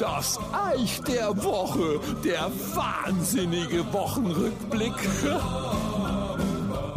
Das Eich der Woche, der wahnsinnige Wochenrückblick.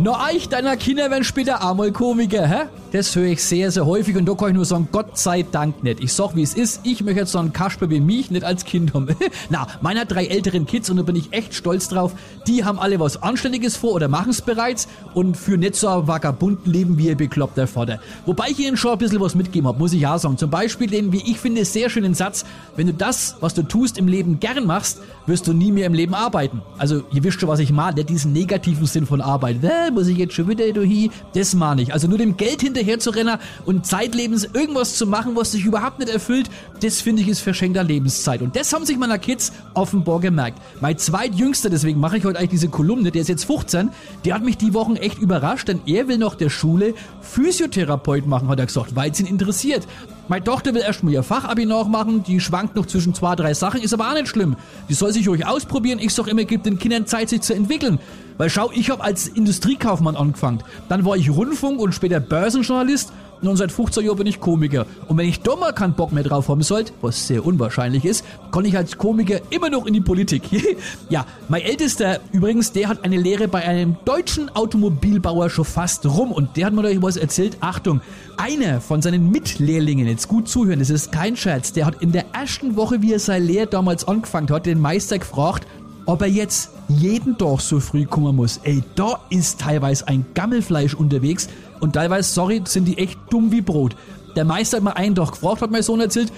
Na, euch deiner Kinder werden später einmal Komiker, hä? Das höre ich sehr, sehr häufig und da kann ich nur sagen, Gott sei Dank nicht. Ich sag, wie es ist, ich möchte jetzt so einen Kasper wie mich nicht als Kind haben. Na, meiner drei älteren Kids, und da bin ich echt stolz drauf, die haben alle was Anständiges vor oder machen es bereits und für nicht so ein vagabunden Leben wie ihr bekloppter Vater. Wobei ich ihnen schon ein bisschen was mitgeben habe, muss ich auch sagen. Zum Beispiel den, wie ich finde, sehr schönen Satz, wenn du das, was du tust, im Leben gern machst, wirst du nie mehr im Leben arbeiten. Also, ihr wisst schon, was ich meine, diesen negativen Sinn von Arbeit. Äh, muss ich jetzt schon wieder hier? Das meine ich. Also nur dem Geld hinterher zu rennen und zeitlebens irgendwas zu machen, was sich überhaupt nicht erfüllt, das finde ich ist verschenkter Lebenszeit. Und das haben sich meiner Kids offenbar gemerkt. Mein zweitjüngster, deswegen mache ich heute eigentlich diese Kolumne, der ist jetzt 15, der hat mich die Wochen echt überrascht, denn er will nach der Schule Physiotherapeut machen, hat er gesagt, weil es ihn interessiert. Meine Tochter will erstmal ihr Fachabi nachmachen, die schwankt noch zwischen zwei, drei Sachen, ist aber auch nicht schlimm. Die soll sich ruhig ausprobieren. Ich sag immer, gebt den Kindern Zeit, sich zu entwickeln. Weil schau, ich habe als Industriekaufmann angefangen. Dann war ich Rundfunk und später Börsenjournalist und seit 15 Jahren bin ich Komiker. Und wenn ich da mal keinen Bock mehr drauf haben sollte, was sehr unwahrscheinlich ist, kann ich als Komiker immer noch in die Politik. ja, mein Ältester übrigens, der hat eine Lehre bei einem deutschen Automobilbauer schon fast rum und der hat mir da was erzählt. Achtung, einer von seinen Mitlehrlingen, jetzt gut zuhören, das ist kein Scherz, der hat in der ersten Woche, wie er seine Lehre damals angefangen hat, den Meister gefragt, ob er jetzt jeden Tag so früh kommen muss. Ey, da ist teilweise ein Gammelfleisch unterwegs und teilweise, sorry, sind die echt dumm wie Brot. Der Meister hat mal einen Tag gefragt, hat mein Sohn erzählt,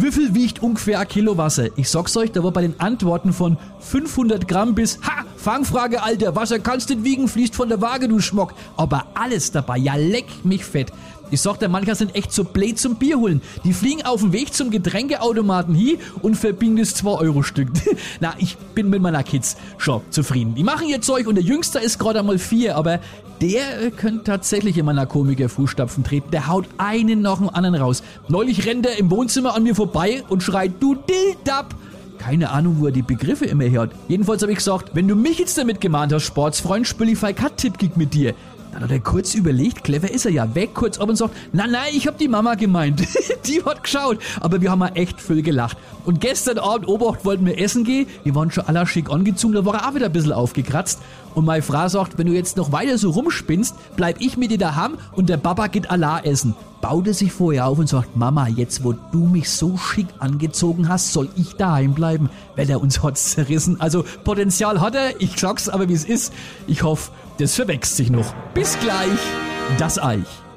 wie viel wiegt ungefähr ein Kilo Wasser? Ich sag's euch, da war bei den Antworten von 500 Gramm bis, ha, Fangfrage, Alter, Wasser kannst du wiegen, fließt von der Waage, du Schmock. Aber alles dabei, ja leck mich fett. Ich sag, der mancher sind echt so blöd zum Bier holen. Die fliegen auf dem Weg zum Getränkeautomaten hier und verbiegen das 2-Euro-Stück. Na, ich bin mit meiner Kids schon zufrieden. Die machen ihr Zeug und der Jüngste ist gerade einmal vier, aber der könnte tatsächlich in meiner Komiker-Fußstapfen treten. Der haut einen nach dem anderen raus. Neulich rennt er im Wohnzimmer an mir vorbei und schreit, du Dildab! Keine Ahnung, wo er die Begriffe immer hört. Jedenfalls habe ich gesagt, wenn du mich jetzt damit gemahnt hast, Sportsfreund, spiel ich Cut-Tipp-Gig mit dir. Dann hat er kurz überlegt, clever ist er ja, weg kurz ab und sagt, nein, nein, ich hab die Mama gemeint. die hat geschaut. Aber wir haben mal echt viel gelacht. Und gestern Abend, Obacht, wollten wir essen gehen. Wir waren schon aller schick angezogen, da war er auch wieder ein bisschen aufgekratzt. Und meine Frau sagt, wenn du jetzt noch weiter so rumspinnst, bleib ich mit dir daheim und der Papa geht Allah essen. Baute sich vorher auf und sagt, Mama, jetzt wo du mich so schick angezogen hast, soll ich daheim bleiben, weil er uns hat zerrissen. Also Potenzial hat er, ich sag's aber wie es ist. Ich hoffe, das verwächst sich noch. Bis gleich, das Eich.